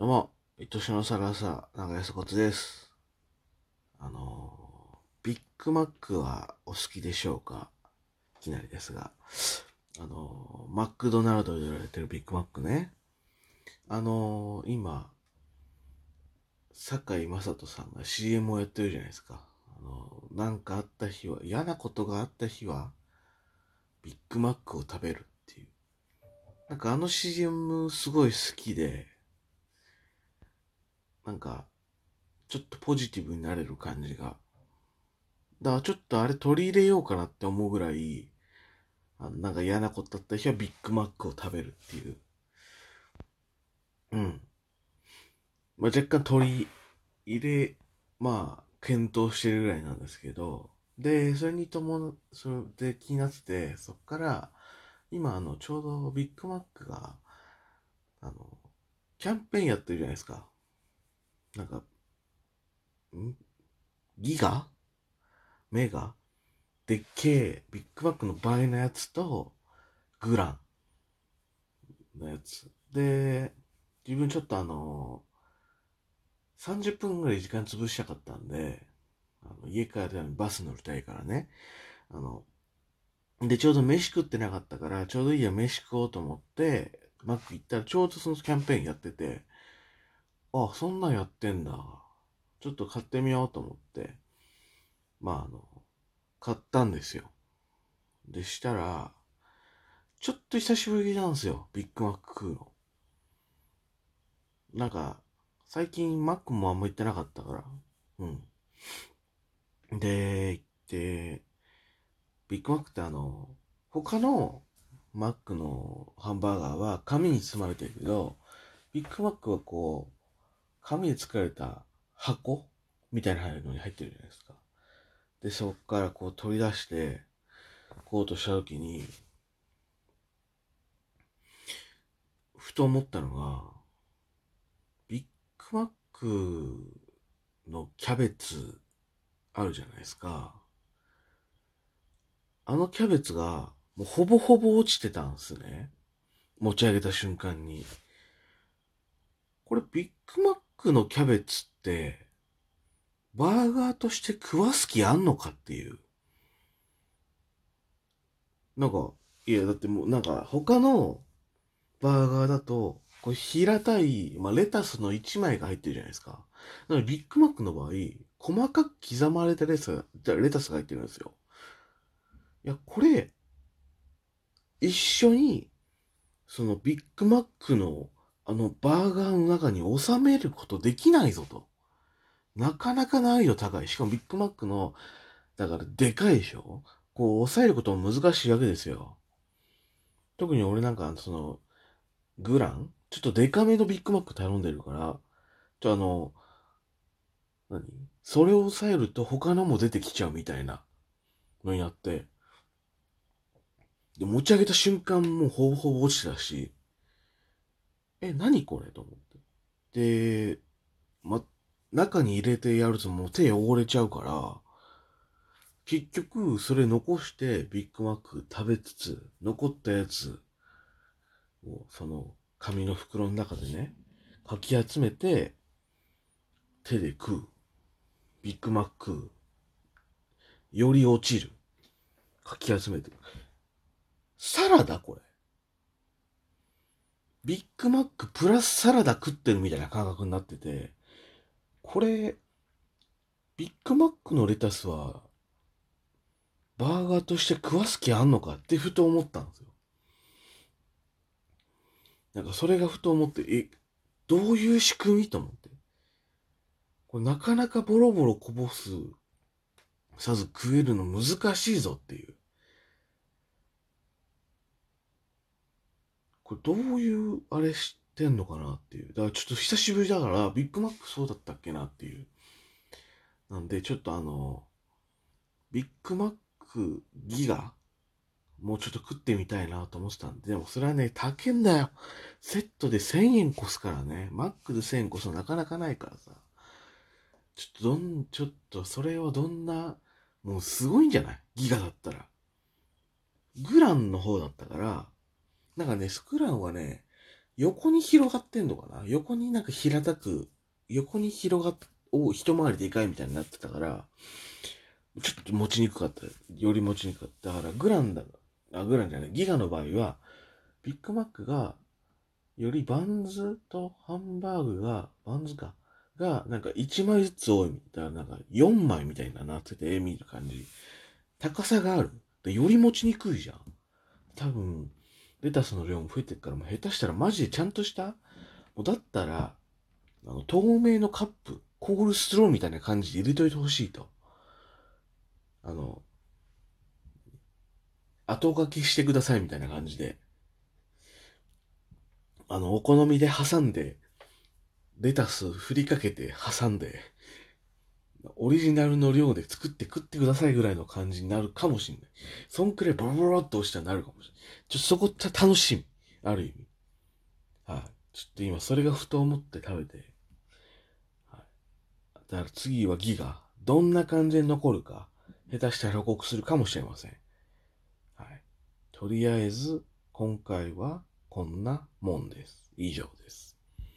どうも、愛しのサラサ、長安ことです。あの、ビッグマックはお好きでしょうか？いきなりですが。あのー、マクドナルドで売られてるビッグマックね。あのー、今、堺雅人さんが CM をやってるじゃないですか。あの、なんかあった日は、嫌なことがあった日は、ビッグマックを食べるっていう。なんかあの CM すごい好きで、なんか、ちょっとポジティブになれる感じが。だからちょっとあれ取り入れようかなって思うぐらい、あなんか嫌なことだった日はビッグマックを食べるっていう。うん。まあ、若干取り入れ、まあ、検討してるぐらいなんですけど、で、それに伴、それで気になってて、そっから、今、あの、ちょうどビッグマックが、あの、キャンペーンやってるじゃないですか。なんか、ん？ギガ？メガ？でっけえ、ビッグマックの倍のやつと、グランのやつ。で、自分ちょっとあの、30分ぐらい時間潰したかったんで、あの家帰るためにバス乗りたいからね。あの、で、ちょうど飯食ってなかったから、ちょうどいいや、飯食おうと思って、マック行ったらちょうどそのキャンペーンやってて、あ、そんなんやってんだ。ちょっと買ってみようと思って、まああの、買ったんですよ。でしたら、ちょっと久しぶりなんですよ。ビッグマック食うの。なんか、最近マックもあんま行ってなかったから。うん。で、行って、ビッグマックってあの、他のマックのハンバーガーは紙に包まれてるけど、ビッグマックはこう、紙で作られた箱みたいなのに入ってるじゃないですか。で、そっからこう取り出して、こうとしたときに、ふと思ったのが、ビッグマックのキャベツあるじゃないですか。あのキャベツがもうほぼほぼ落ちてたんですね。持ち上げた瞬間に。これビッグマックのキャベツって、バーガーとして食わす気あんのかっていう。なんか、いや、だってもうなんか他のバーガーだと、これ平たい、まあ、レタスの1枚が入ってるじゃないですか。だからビッグマックの場合、細かく刻まれたレタスレタスが入ってるんですよ。いや、これ、一緒に、そのビッグマックのあのバーガーの中に収めることできないぞと。なかなか難易度高い。しかもビッグマックの、だからでかいでしょ？こう抑えることも難しいわけですよ。特に俺なんかその、グラン？ちょっとデカめのビッグマック頼んでるから、ちょあの、何？それを抑えると他のも出てきちゃうみたいなのになって、で、持ち上げた瞬間もうほぼほぼ落ちたし、え、何これ？と思って。で、ま、中に入れてやるともう手汚れちゃうから、結局それ残してビッグマック食べつつ、残ったやつをその紙の袋の中でね、かき集めて、手で食う。ビッグマック、より落ちる。かき集めて。サラダこれ。ビッグマックプラスサラダ食ってるみたいな感覚になってて、これ、ビッグマックのレタスは、バーガーとして食わす気あんのかってふと思ったんですよ。なんかそれがふと思って、え、どういう仕組みと思って。これなかなかボロボロこぼす、さず食えるの難しいぞっていう。これどういうあれ知ってんのかなっていう。だからちょっと久しぶりだから、ビッグマックそうだったっけなっていう。なんで、ちょっとあの、ビッグマックギガもうちょっと食ってみたいなと思ってたんで、でもそれはね、高えんだよ。セットで1000円越すからね。マックで1000円越すのなかなかないからさ。ちょっとどん、ちょっとそれはどんな、もうすごいんじゃない？ギガだったら。グランの方だったから、なんかね、スクランはね、横に広がってんのかな？横になんか平たく、横に広がっ、お一回りでかいみたいになってたから、ちょっと持ちにくかった。より持ちにくかった。だから、グランだ、あ、グランじゃない、ギガの場合は、ビッグマックが、よりバンズとハンバーグが、バンズか、が、なんか1枚ずつ多いみたいな、なんか4枚みたいななってて、見る感じ。高さがある。でより持ちにくいじゃん。多分、レタスの量も増えてるから、もう下手したらマジでちゃんとした、もうだったら、あの、透明のカップ、コールスローみたいな感じで入れといてほしいと。あの、後書きしてくださいみたいな感じで。あの、お好みで挟んで、レタス振りかけて挟んで、オリジナルの量で作って食ってくださいぐらいの感じになるかもしんない。そんくらいボロボロっと押したらなるかもしれない。ちょっとそこって楽しみ。ある意味。はい。ちょっと今それがふと思って食べて。はい。だから次はギガ。どんな感じで残るか。下手したら報告するかもしれません。はい。とりあえず、今回はこんなもんです。以上です。